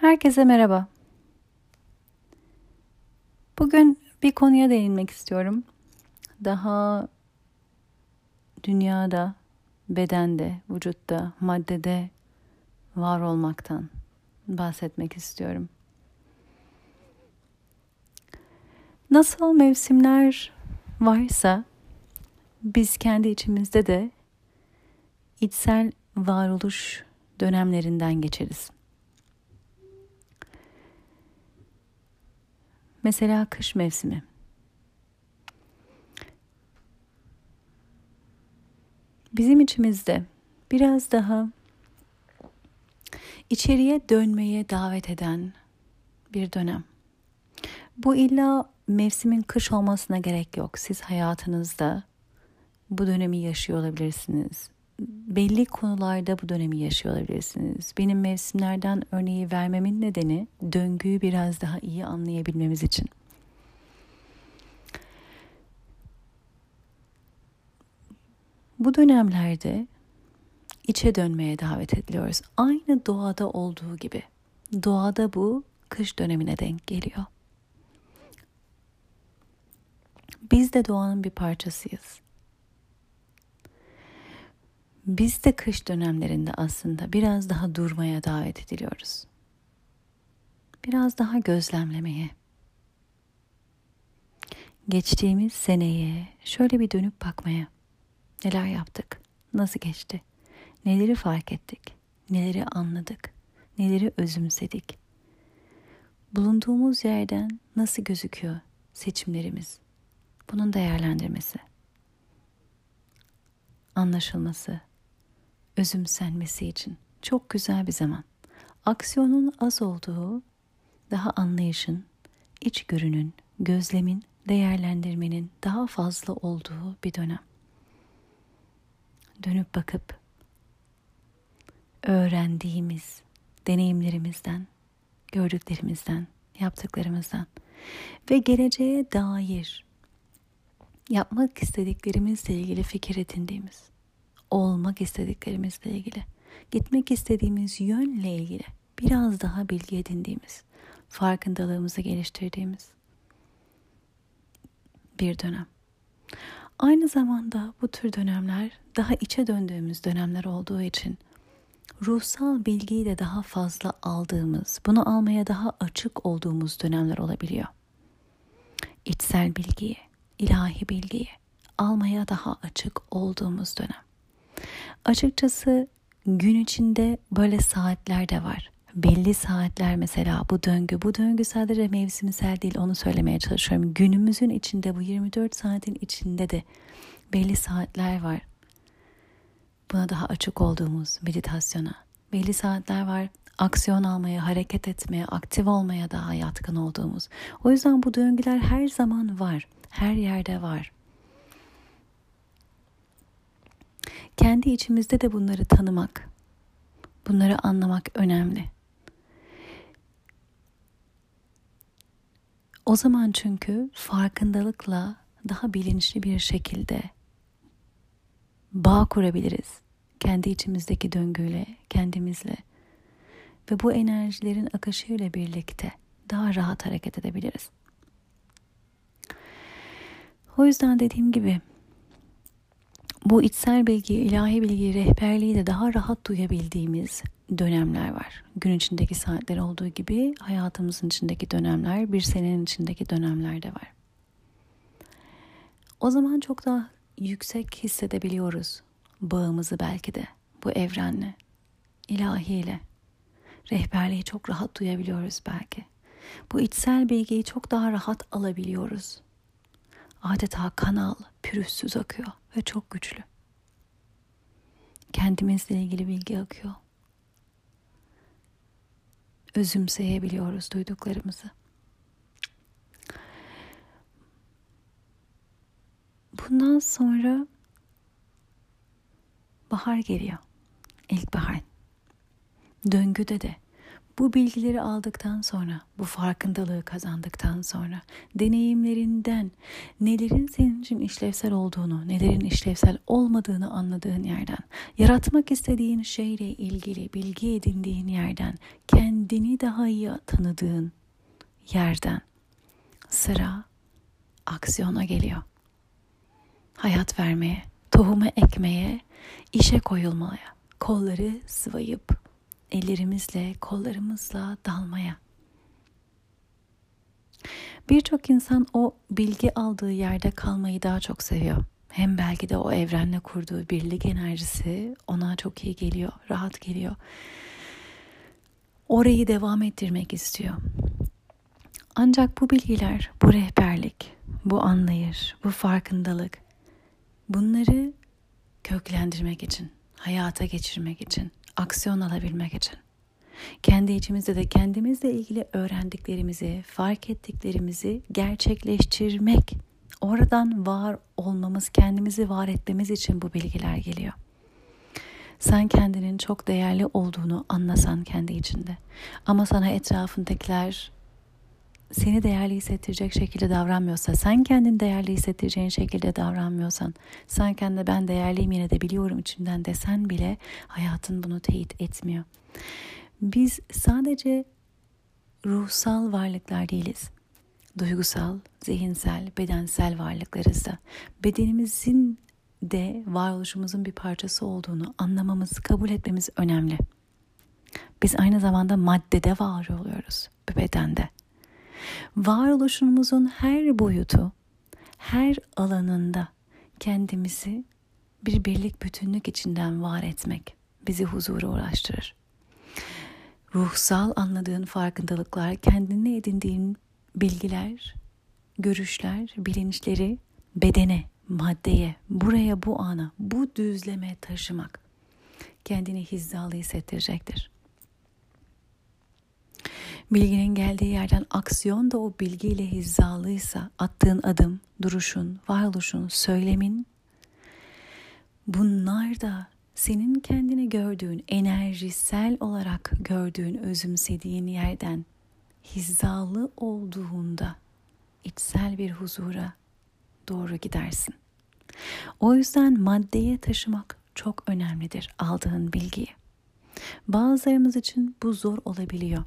Herkese merhaba. Bugün bir konuya değinmek istiyorum. Daha dünyada, bedende, vücutta, maddede var olmaktan bahsetmek istiyorum. Nasıl mevsimler varsa biz kendi içimizde de içsel varoluş dönemlerinden geçeriz. Mesela kış mevsimi. Bizim içimizde biraz daha içeriye dönmeye davet eden bir dönem. Bu illa mevsimin kış olmasına gerek yok. Siz hayatınızda bu dönemi yaşıyor olabilirsiniz belli konularda bu dönemi yaşıyor olabilirsiniz. Benim mevsimlerden örneği vermemin nedeni döngüyü biraz daha iyi anlayabilmemiz için. Bu dönemlerde içe dönmeye davet ediliyoruz. Aynı doğada olduğu gibi. Doğada bu kış dönemine denk geliyor. Biz de doğanın bir parçasıyız. Biz de kış dönemlerinde aslında biraz daha durmaya davet ediliyoruz. Biraz daha gözlemlemeye. Geçtiğimiz seneye şöyle bir dönüp bakmaya. Neler yaptık? Nasıl geçti? Neleri fark ettik? Neleri anladık? Neleri özümsedik? Bulunduğumuz yerden nasıl gözüküyor seçimlerimiz? Bunun değerlendirmesi, anlaşılması, özümsenmesi için çok güzel bir zaman. Aksiyonun az olduğu, daha anlayışın, içgörünün, gözlemin, değerlendirmenin daha fazla olduğu bir dönem. Dönüp bakıp öğrendiğimiz deneyimlerimizden, gördüklerimizden, yaptıklarımızdan ve geleceğe dair yapmak istediklerimizle ilgili fikir edindiğimiz olmak istediklerimizle ilgili, gitmek istediğimiz yönle ilgili biraz daha bilgi edindiğimiz, farkındalığımızı geliştirdiğimiz bir dönem. Aynı zamanda bu tür dönemler daha içe döndüğümüz dönemler olduğu için ruhsal bilgiyi de daha fazla aldığımız, bunu almaya daha açık olduğumuz dönemler olabiliyor. İçsel bilgiyi, ilahi bilgiyi almaya daha açık olduğumuz dönem. Açıkçası gün içinde böyle saatler de var. Belli saatler mesela bu döngü. Bu döngü sadece mevsimsel değil onu söylemeye çalışıyorum. Günümüzün içinde bu 24 saatin içinde de belli saatler var. Buna daha açık olduğumuz meditasyona. Belli saatler var aksiyon almaya, hareket etmeye, aktif olmaya daha yatkın olduğumuz. O yüzden bu döngüler her zaman var. Her yerde var. Kendi içimizde de bunları tanımak, bunları anlamak önemli. O zaman çünkü farkındalıkla daha bilinçli bir şekilde bağ kurabiliriz. Kendi içimizdeki döngüyle, kendimizle ve bu enerjilerin akışıyla birlikte daha rahat hareket edebiliriz. O yüzden dediğim gibi bu içsel bilgi, ilahi bilgi, rehberliği de daha rahat duyabildiğimiz dönemler var. Gün içindeki saatler olduğu gibi hayatımızın içindeki dönemler, bir senenin içindeki dönemler de var. O zaman çok daha yüksek hissedebiliyoruz bağımızı belki de bu evrenle, ilahiyle. Rehberliği çok rahat duyabiliyoruz belki. Bu içsel bilgiyi çok daha rahat alabiliyoruz adeta kanal pürüzsüz akıyor ve çok güçlü. Kendimizle ilgili bilgi akıyor. Özümseyebiliyoruz duyduklarımızı. Bundan sonra bahar geliyor. İlkbahar. Döngüde de Bu bilgileri aldıktan sonra, bu farkındalığı kazandıktan sonra, deneyimlerinden nelerin senin için işlevsel olduğunu, nelerin işlevsel olmadığını anladığın yerden, yaratmak istediğin şeyle ilgili bilgi edindiğin yerden, kendini daha iyi tanıdığın yerden sıra aksiyona geliyor. Hayat vermeye, tohumu ekmeye, işe koyulmaya, kolları sıvayıp ellerimizle, kollarımızla dalmaya. Birçok insan o bilgi aldığı yerde kalmayı daha çok seviyor. Hem belki de o evrenle kurduğu birlik enerjisi ona çok iyi geliyor, rahat geliyor. Orayı devam ettirmek istiyor. Ancak bu bilgiler, bu rehberlik, bu anlayış, bu farkındalık bunları köklendirmek için, hayata geçirmek için, aksiyon alabilmek için. Kendi içimizde de kendimizle ilgili öğrendiklerimizi, fark ettiklerimizi gerçekleştirmek, oradan var olmamız, kendimizi var etmemiz için bu bilgiler geliyor. Sen kendinin çok değerli olduğunu anlasan kendi içinde. Ama sana etrafındakiler seni değerli hissettirecek şekilde davranmıyorsa, sen kendini değerli hissettireceğin şekilde davranmıyorsan, sen kendine ben değerliyim yine de biliyorum içimden desen bile hayatın bunu teyit etmiyor. Biz sadece ruhsal varlıklar değiliz. Duygusal, zihinsel, bedensel varlıklarız da. Bedenimizin de varoluşumuzun bir parçası olduğunu anlamamız, kabul etmemiz önemli. Biz aynı zamanda maddede var oluyoruz, bir bedende. Varoluşumuzun her boyutu, her alanında kendimizi bir birlik bütünlük içinden var etmek bizi huzura ulaştırır. Ruhsal anladığın farkındalıklar, kendine edindiğin bilgiler, görüşler, bilinçleri bedene, maddeye, buraya, bu ana, bu düzleme taşımak kendini hizalı hissettirecektir. Bilginin geldiği yerden aksiyon da o bilgiyle hizalıysa attığın adım, duruşun, varoluşun, söylemin bunlar da senin kendini gördüğün, enerjisel olarak gördüğün, özümsediğin yerden hizalı olduğunda içsel bir huzura doğru gidersin. O yüzden maddeye taşımak çok önemlidir aldığın bilgiyi. Bazılarımız için bu zor olabiliyor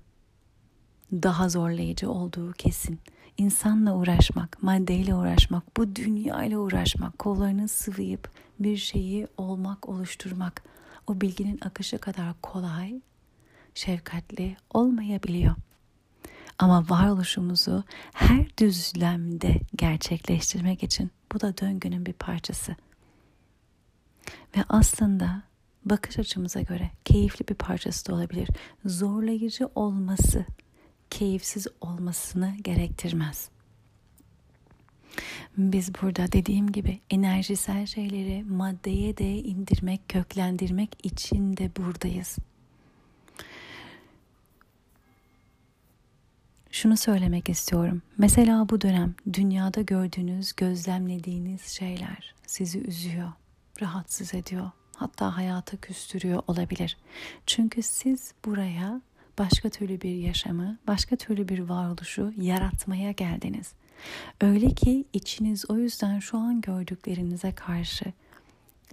daha zorlayıcı olduğu kesin. İnsanla uğraşmak, maddeyle uğraşmak, bu dünyayla uğraşmak, kollarını sıvayıp bir şeyi olmak, oluşturmak o bilginin akışı kadar kolay, şefkatli olmayabiliyor. Ama varoluşumuzu her düzlemde gerçekleştirmek için bu da döngünün bir parçası. Ve aslında bakış açımıza göre keyifli bir parçası da olabilir. Zorlayıcı olması keyifsiz olmasını gerektirmez. Biz burada dediğim gibi enerjisel şeyleri maddeye de indirmek, köklendirmek için de buradayız. Şunu söylemek istiyorum. Mesela bu dönem dünyada gördüğünüz, gözlemlediğiniz şeyler sizi üzüyor, rahatsız ediyor, hatta hayata küstürüyor olabilir. Çünkü siz buraya başka türlü bir yaşamı, başka türlü bir varoluşu yaratmaya geldiniz. Öyle ki içiniz o yüzden şu an gördüklerinize karşı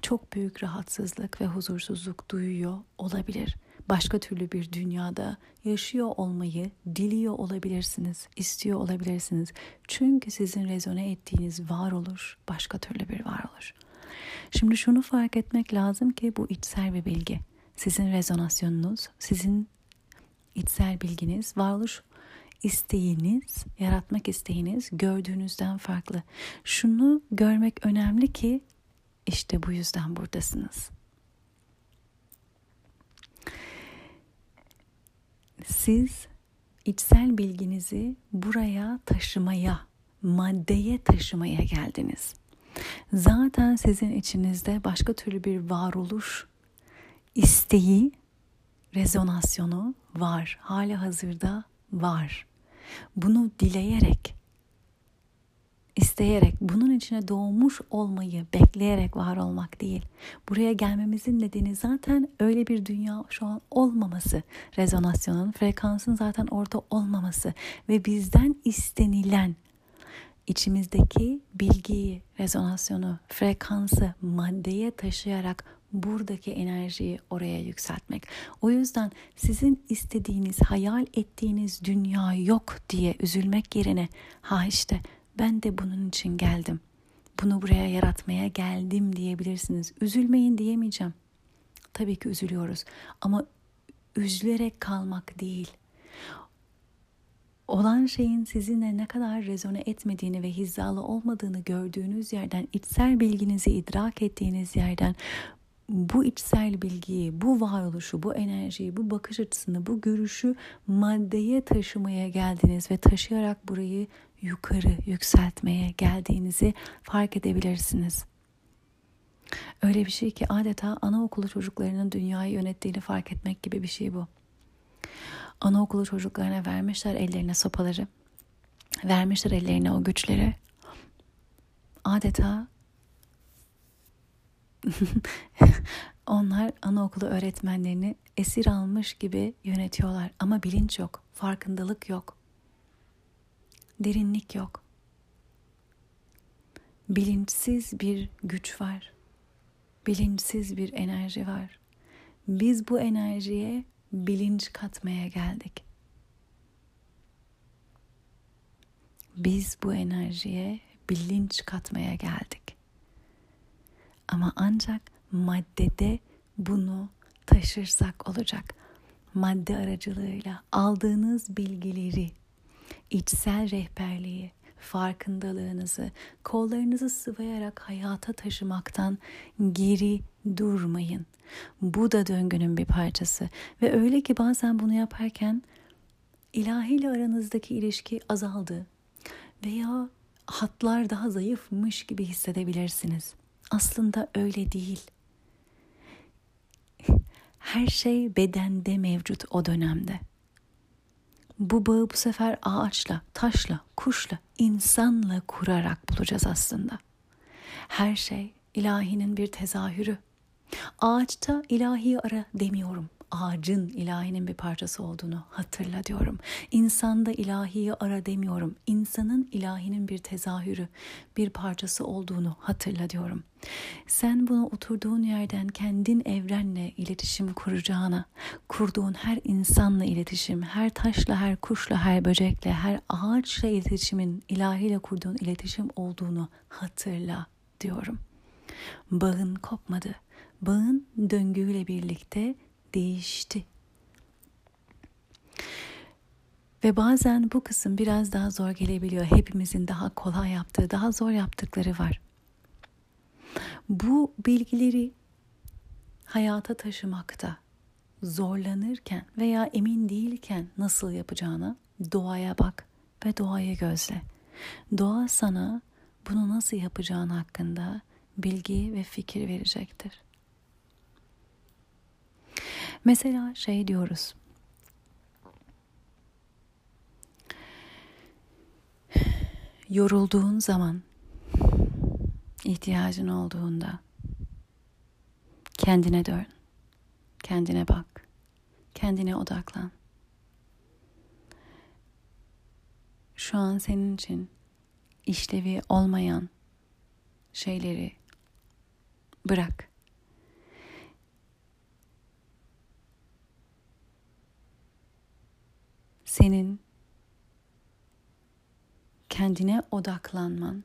çok büyük rahatsızlık ve huzursuzluk duyuyor olabilir. Başka türlü bir dünyada yaşıyor olmayı diliyor olabilirsiniz, istiyor olabilirsiniz. Çünkü sizin rezone ettiğiniz varoluş başka türlü bir varoluş. Şimdi şunu fark etmek lazım ki bu içsel bir bilgi. Sizin rezonasyonunuz, sizin içsel bilginiz, varoluş isteğiniz, yaratmak isteğiniz gördüğünüzden farklı. Şunu görmek önemli ki işte bu yüzden buradasınız. Siz içsel bilginizi buraya taşımaya, maddeye taşımaya geldiniz. Zaten sizin içinizde başka türlü bir varoluş isteği rezonasyonu var. Hali hazırda var. Bunu dileyerek isteyerek, bunun içine doğmuş olmayı bekleyerek var olmak değil. Buraya gelmemizin nedeni zaten öyle bir dünya şu an olmaması. Rezonasyonun, frekansın zaten orada olmaması ve bizden istenilen içimizdeki bilgiyi, rezonasyonu, frekansı maddeye taşıyarak buradaki enerjiyi oraya yükseltmek. O yüzden sizin istediğiniz, hayal ettiğiniz dünya yok diye üzülmek yerine ha işte ben de bunun için geldim. Bunu buraya yaratmaya geldim diyebilirsiniz. Üzülmeyin diyemeyeceğim. Tabii ki üzülüyoruz ama üzülerek kalmak değil. Olan şeyin sizinle ne kadar rezone etmediğini ve hizalı olmadığını gördüğünüz yerden, içsel bilginizi idrak ettiğiniz yerden bu içsel bilgiyi, bu varoluşu, bu enerjiyi, bu bakış açısını, bu görüşü maddeye taşımaya geldiniz ve taşıyarak burayı yukarı yükseltmeye geldiğinizi fark edebilirsiniz. Öyle bir şey ki adeta anaokulu çocuklarının dünyayı yönettiğini fark etmek gibi bir şey bu. Anaokulu çocuklarına vermişler ellerine sopaları, vermişler ellerine o güçleri. Adeta onlar anaokulu öğretmenlerini esir almış gibi yönetiyorlar ama bilinç yok, farkındalık yok. Derinlik yok. Bilinçsiz bir güç var. Bilinçsiz bir enerji var. Biz bu enerjiye bilinç katmaya geldik. Biz bu enerjiye bilinç katmaya geldik. Ama ancak maddede bunu taşırsak olacak. Madde aracılığıyla aldığınız bilgileri, içsel rehberliği, farkındalığınızı, kollarınızı sıvayarak hayata taşımaktan geri durmayın. Bu da döngünün bir parçası ve öyle ki bazen bunu yaparken ilahiyle aranızdaki ilişki azaldı veya hatlar daha zayıfmış gibi hissedebilirsiniz. Aslında öyle değil. Her şey bedende mevcut o dönemde. Bu bağı bu sefer ağaçla, taşla, kuşla, insanla kurarak bulacağız aslında. Her şey ilahinin bir tezahürü. Ağaçta ilahi ara demiyorum ağacın ilahinin bir parçası olduğunu hatırla diyorum. İnsanda ilahiyi ara demiyorum. İnsanın ilahinin bir tezahürü, bir parçası olduğunu hatırla diyorum. Sen bunu oturduğun yerden kendin evrenle iletişim kuracağına, kurduğun her insanla iletişim, her taşla, her kuşla, her böcekle, her ağaçla iletişimin ilahiyle kurduğun iletişim olduğunu hatırla diyorum. Bağın kopmadı. Bağın döngüyle birlikte değişti. Ve bazen bu kısım biraz daha zor gelebiliyor. Hepimizin daha kolay yaptığı, daha zor yaptıkları var. Bu bilgileri hayata taşımakta zorlanırken veya emin değilken nasıl yapacağını doğaya bak ve doğayı gözle. Doğa sana bunu nasıl yapacağın hakkında bilgi ve fikir verecektir. Mesela şey diyoruz. Yorulduğun zaman, ihtiyacın olduğunda kendine dön. Kendine bak. Kendine odaklan. Şu an senin için işlevi olmayan şeyleri bırak. Senin kendine odaklanman,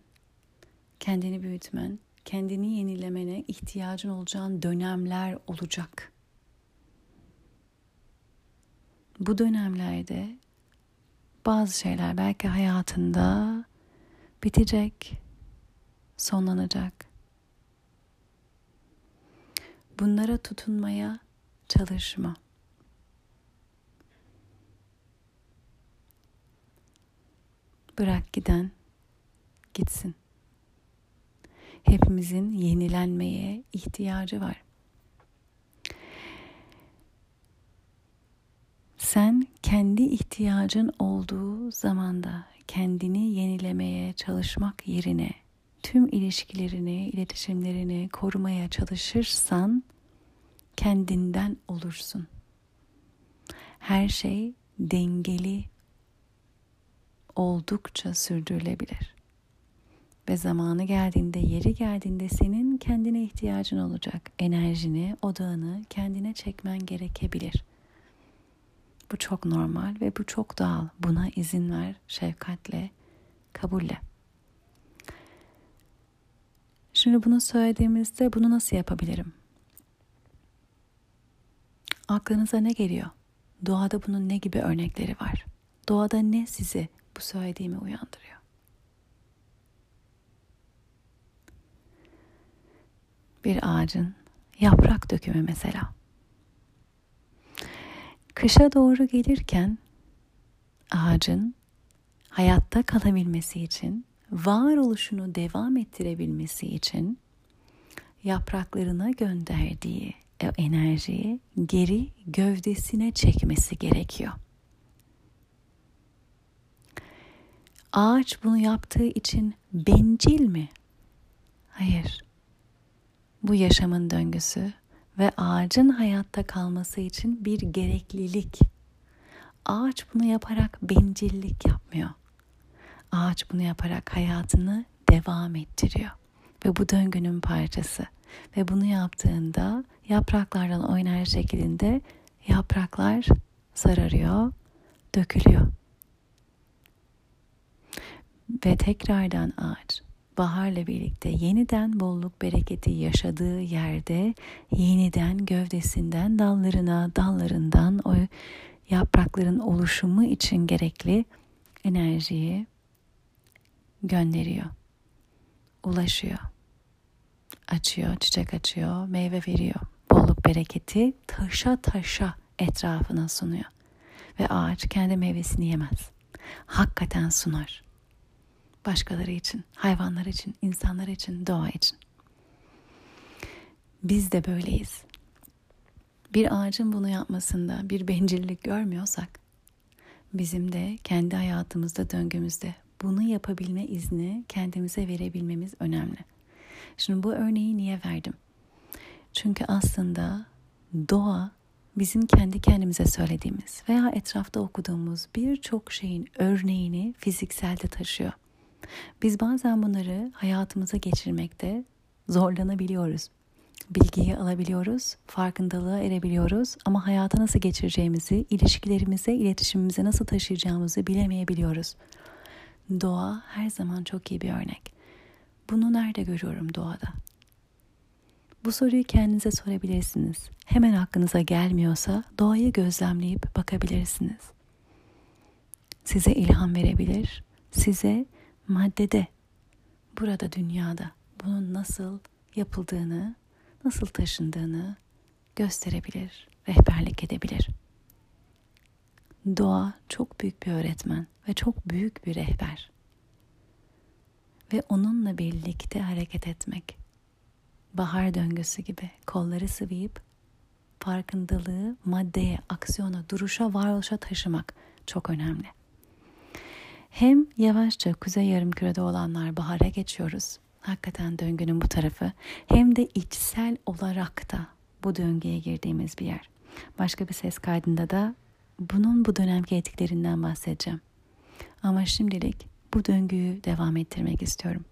kendini büyütmen, kendini yenilemene ihtiyacın olacağın dönemler olacak. Bu dönemlerde bazı şeyler belki hayatında bitecek, sonlanacak. Bunlara tutunmaya çalışma. Bırak giden gitsin. Hepimizin yenilenmeye ihtiyacı var. Sen kendi ihtiyacın olduğu zamanda kendini yenilemeye çalışmak yerine tüm ilişkilerini, iletişimlerini korumaya çalışırsan kendinden olursun. Her şey dengeli oldukça sürdürülebilir. Ve zamanı geldiğinde, yeri geldiğinde senin kendine ihtiyacın olacak. Enerjini, odağını kendine çekmen gerekebilir. Bu çok normal ve bu çok doğal. Buna izin ver şefkatle, kabulle. Şimdi bunu söylediğimizde bunu nasıl yapabilirim? Aklınıza ne geliyor? Doğada bunun ne gibi örnekleri var? Doğada ne sizi bu söylediğimi uyandırıyor? Bir ağacın yaprak dökümü mesela. Kışa doğru gelirken ağacın hayatta kalabilmesi için, varoluşunu devam ettirebilmesi için yapraklarına gönderdiği enerjiyi geri gövdesine çekmesi gerekiyor. Ağaç bunu yaptığı için bencil mi? Hayır. Bu yaşamın döngüsü ve ağacın hayatta kalması için bir gereklilik. Ağaç bunu yaparak bencillik yapmıyor. Ağaç bunu yaparak hayatını devam ettiriyor ve bu döngünün parçası. Ve bunu yaptığında yapraklardan oynar şeklinde yapraklar sararıyor, dökülüyor. Ve tekrardan ağaç baharla birlikte yeniden bolluk bereketi yaşadığı yerde yeniden gövdesinden dallarına, dallarından o yaprakların oluşumu için gerekli enerjiyi gönderiyor. Ulaşıyor. Açıyor, çiçek açıyor, meyve veriyor. Bolluk bereketi taşa taşa etrafına sunuyor. Ve ağaç kendi meyvesini yemez. Hakikaten sunar başkaları için, hayvanlar için, insanlar için, doğa için. Biz de böyleyiz. Bir ağacın bunu yapmasında bir bencillik görmüyorsak, bizim de kendi hayatımızda, döngümüzde bunu yapabilme izni kendimize verebilmemiz önemli. Şimdi bu örneği niye verdim? Çünkü aslında doğa bizim kendi kendimize söylediğimiz veya etrafta okuduğumuz birçok şeyin örneğini fizikselde taşıyor. Biz bazen bunları hayatımıza geçirmekte zorlanabiliyoruz. Bilgiyi alabiliyoruz, farkındalığa erebiliyoruz ama hayata nasıl geçireceğimizi, ilişkilerimize, iletişimimize nasıl taşıyacağımızı bilemeyebiliyoruz. Doğa her zaman çok iyi bir örnek. Bunu nerede görüyorum doğada? Bu soruyu kendinize sorabilirsiniz. Hemen aklınıza gelmiyorsa doğayı gözlemleyip bakabilirsiniz. Size ilham verebilir, size maddede, burada dünyada bunun nasıl yapıldığını, nasıl taşındığını gösterebilir, rehberlik edebilir. Doğa çok büyük bir öğretmen ve çok büyük bir rehber. Ve onunla birlikte hareket etmek. Bahar döngüsü gibi kolları sıvayıp farkındalığı maddeye, aksiyona, duruşa, varoluşa taşımak çok önemli. Hem yavaşça kuzey yarımkürede olanlar bahara geçiyoruz. Hakikaten döngünün bu tarafı. Hem de içsel olarak da bu döngüye girdiğimiz bir yer. Başka bir ses kaydında da bunun bu dönemki etkilerinden bahsedeceğim. Ama şimdilik bu döngüyü devam ettirmek istiyorum.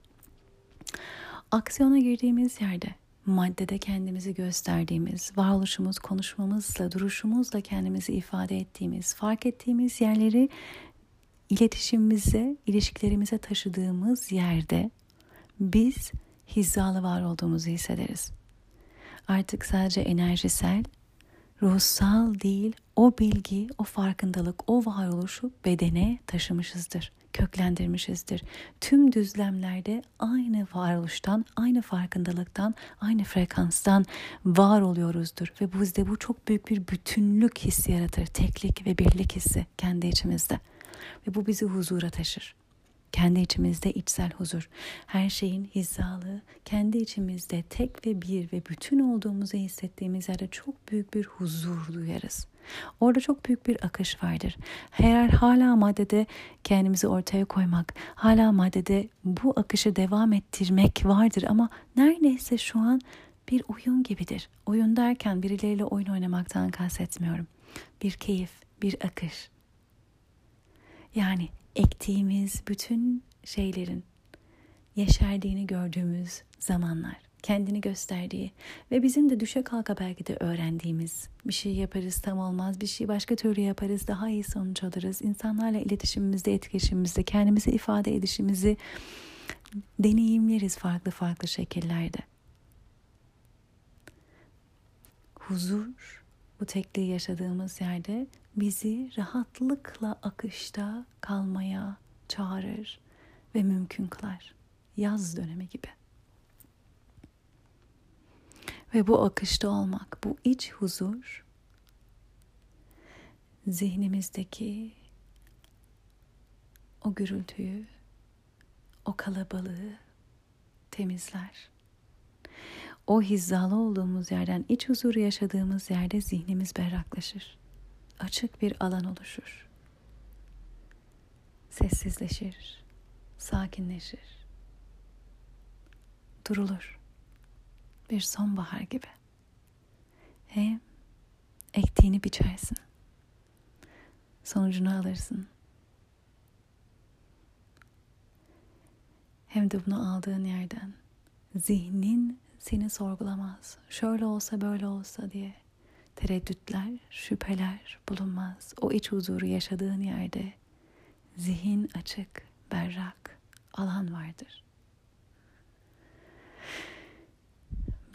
Aksiyona girdiğimiz yerde maddede kendimizi gösterdiğimiz, varoluşumuz, konuşmamızla, duruşumuzla kendimizi ifade ettiğimiz, fark ettiğimiz yerleri iletişimimize, ilişkilerimize taşıdığımız yerde biz hizalı var olduğumuzu hissederiz. Artık sadece enerjisel, ruhsal değil, o bilgi, o farkındalık, o varoluşu bedene taşımışızdır, köklendirmişizdir. Tüm düzlemlerde aynı varoluştan, aynı farkındalıktan, aynı frekanstan var oluyoruzdur. Ve bizde bu çok büyük bir bütünlük hissi yaratır, teklik ve birlik hissi kendi içimizde ve bu bizi huzura taşır. Kendi içimizde içsel huzur, her şeyin hizalı, kendi içimizde tek ve bir ve bütün olduğumuzu hissettiğimiz yerde çok büyük bir huzur duyarız. Orada çok büyük bir akış vardır. Eğer hala maddede kendimizi ortaya koymak, hala maddede bu akışı devam ettirmek vardır ama neredeyse şu an bir oyun gibidir. Oyun derken birileriyle oyun oynamaktan kastetmiyorum. Bir keyif, bir akış. Yani ektiğimiz bütün şeylerin yeşerdiğini gördüğümüz zamanlar, kendini gösterdiği ve bizim de düşe kalka belki de öğrendiğimiz bir şey yaparız tam olmaz, bir şey başka türlü yaparız, daha iyi sonuç alırız. İnsanlarla iletişimimizde, etkileşimimizde, kendimizi ifade edişimizi deneyimleriz farklı farklı şekillerde. Huzur, bu tekliği yaşadığımız yerde bizi rahatlıkla akışta kalmaya çağırır ve mümkün kılar. Yaz dönemi gibi. Ve bu akışta olmak, bu iç huzur zihnimizdeki o gürültüyü, o kalabalığı temizler. O hizalı olduğumuz yerden, iç huzuru yaşadığımız yerde zihnimiz berraklaşır. Açık bir alan oluşur. Sessizleşir, sakinleşir durulur. Bir sonbahar gibi. Hem ektiğini biçersin. Sonucunu alırsın. Hem de bunu aldığın yerden zihnin seni sorgulamaz. Şöyle olsa böyle olsa diye tereddütler, şüpheler bulunmaz. O iç huzuru yaşadığın yerde zihin açık, berrak, alan vardır.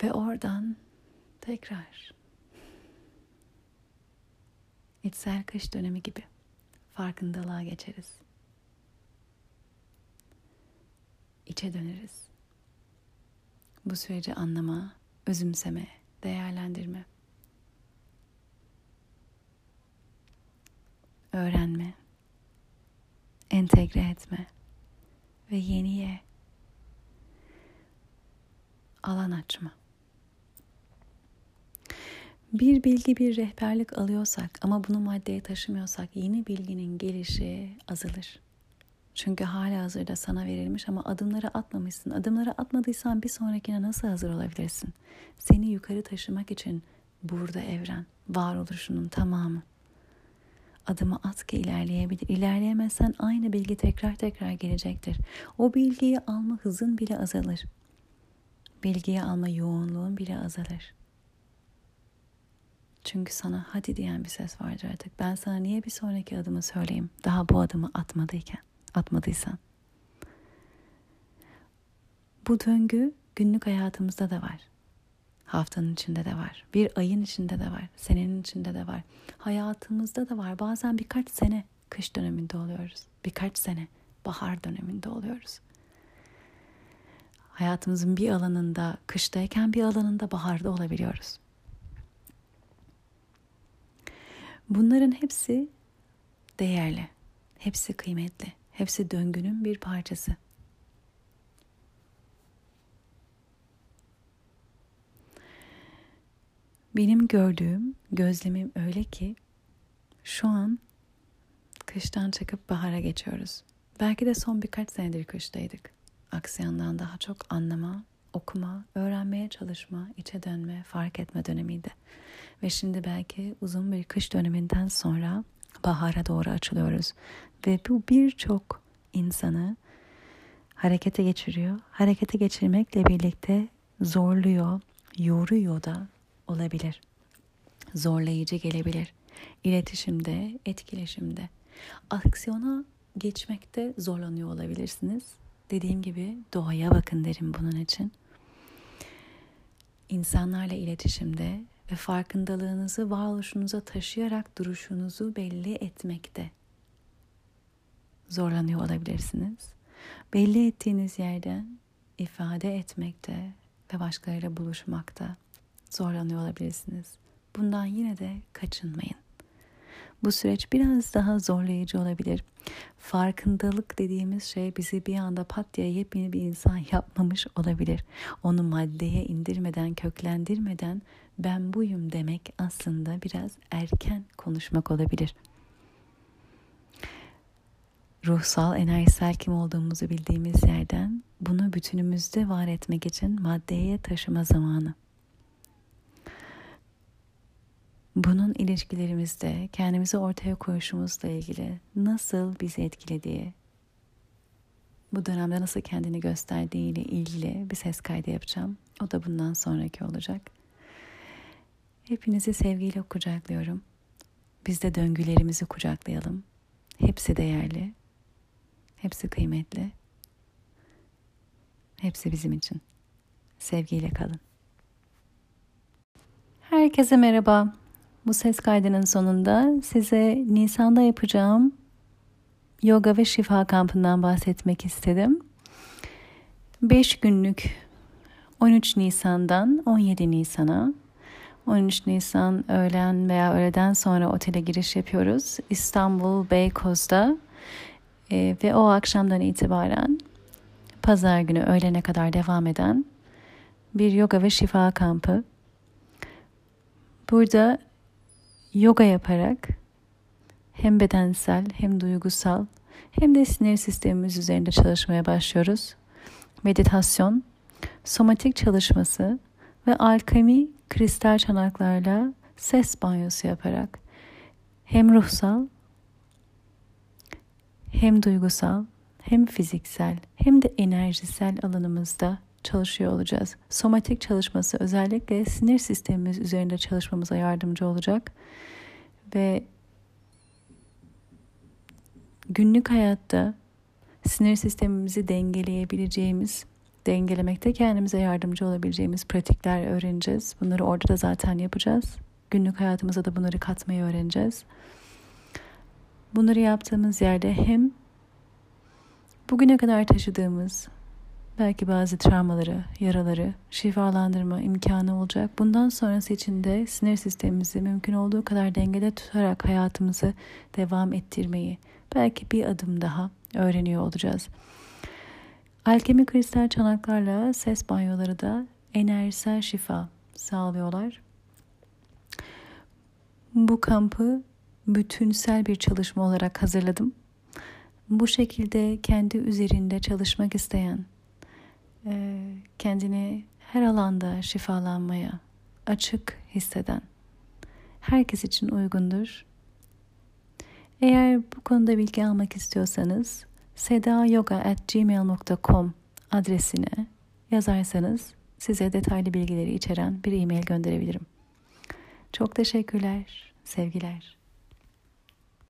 Ve oradan tekrar içsel kış dönemi gibi farkındalığa geçeriz. İçe döneriz. Bu süreci anlama, özümseme, değerlendirme, öğrenme, entegre etme ve yeniye alan açma bir bilgi bir rehberlik alıyorsak ama bunu maddeye taşımıyorsak yeni bilginin gelişi azalır. Çünkü hala hazırda sana verilmiş ama adımları atmamışsın. Adımları atmadıysan bir sonrakine nasıl hazır olabilirsin? Seni yukarı taşımak için burada evren, varoluşunun tamamı. Adımı at ki ilerleyebilir. İlerleyemezsen aynı bilgi tekrar tekrar gelecektir. O bilgiyi alma hızın bile azalır. Bilgiyi alma yoğunluğun bile azalır. Çünkü sana hadi diyen bir ses vardır artık. Ben sana niye bir sonraki adımı söyleyeyim? Daha bu adımı atmadıyken, atmadıysan. Bu döngü günlük hayatımızda da var. Haftanın içinde de var. Bir ayın içinde de var. Senenin içinde de var. Hayatımızda da var. Bazen birkaç sene kış döneminde oluyoruz. Birkaç sene bahar döneminde oluyoruz. Hayatımızın bir alanında kıştayken bir alanında baharda olabiliyoruz. Bunların hepsi değerli, hepsi kıymetli, hepsi döngünün bir parçası. Benim gördüğüm, gözlemim öyle ki şu an kıştan çıkıp bahara geçiyoruz. Belki de son birkaç senedir kıştaydık. Aksi yandan daha çok anlama, okuma, öğrenmeye çalışma, içe dönme, fark etme dönemiydi. Ve şimdi belki uzun bir kış döneminden sonra bahara doğru açılıyoruz. Ve bu birçok insanı harekete geçiriyor. Harekete geçirmekle birlikte zorluyor, yoruyor da olabilir. Zorlayıcı gelebilir. İletişimde, etkileşimde. Aksiyona geçmekte zorlanıyor olabilirsiniz. Dediğim gibi doğaya bakın derim bunun için. İnsanlarla iletişimde ve farkındalığınızı varoluşunuza taşıyarak duruşunuzu belli etmekte zorlanıyor olabilirsiniz. Belli ettiğiniz yerden ifade etmekte ve başkalarıyla buluşmakta zorlanıyor olabilirsiniz. Bundan yine de kaçınmayın. Bu süreç biraz daha zorlayıcı olabilir. Farkındalık dediğimiz şey bizi bir anda pat diye yepyeni bir insan yapmamış olabilir. Onu maddeye indirmeden, köklendirmeden ben buyum demek aslında biraz erken konuşmak olabilir. Ruhsal, enerjisel kim olduğumuzu bildiğimiz yerden bunu bütünümüzde var etmek için maddeye taşıma zamanı. Bunun ilişkilerimizde kendimizi ortaya koyuşumuzla ilgili nasıl bizi etkilediği, bu dönemde nasıl kendini gösterdiği ile ilgili bir ses kaydı yapacağım. O da bundan sonraki olacak. Hepinizi sevgiyle kucaklıyorum. Biz de döngülerimizi kucaklayalım. Hepsi değerli. Hepsi kıymetli. Hepsi bizim için. Sevgiyle kalın. Herkese merhaba. Bu ses kaydının sonunda size Nisan'da yapacağım yoga ve şifa kampından bahsetmek istedim. 5 günlük 13 Nisan'dan 17 Nisan'a 13 Nisan öğlen veya öğleden sonra otele giriş yapıyoruz. İstanbul Beykoz'da e, ve o akşamdan itibaren pazar günü öğlene kadar devam eden bir yoga ve şifa kampı. Burada yoga yaparak hem bedensel hem duygusal hem de sinir sistemimiz üzerinde çalışmaya başlıyoruz. Meditasyon, somatik çalışması ve alkemi kristal çanaklarla ses banyosu yaparak hem ruhsal hem duygusal hem fiziksel hem de enerjisel alanımızda çalışıyor olacağız. Somatik çalışması özellikle sinir sistemimiz üzerinde çalışmamıza yardımcı olacak ve günlük hayatta sinir sistemimizi dengeleyebileceğimiz, dengelemekte kendimize yardımcı olabileceğimiz pratikler öğreneceğiz. Bunları orada da zaten yapacağız. Günlük hayatımıza da bunları katmayı öğreneceğiz. Bunları yaptığımız yerde hem bugüne kadar taşıdığımız belki bazı travmaları, yaraları şifalandırma imkanı olacak. Bundan sonrası için de sinir sistemimizi mümkün olduğu kadar dengede tutarak hayatımızı devam ettirmeyi belki bir adım daha öğreniyor olacağız. Alkemi kristal çanaklarla ses banyoları da enerjisel şifa sağlıyorlar. Bu kampı bütünsel bir çalışma olarak hazırladım. Bu şekilde kendi üzerinde çalışmak isteyen kendini her alanda şifalanmaya açık hisseden herkes için uygundur. Eğer bu konuda bilgi almak istiyorsanız sedayoga.gmail.com adresine yazarsanız size detaylı bilgileri içeren bir e-mail gönderebilirim. Çok teşekkürler, sevgiler.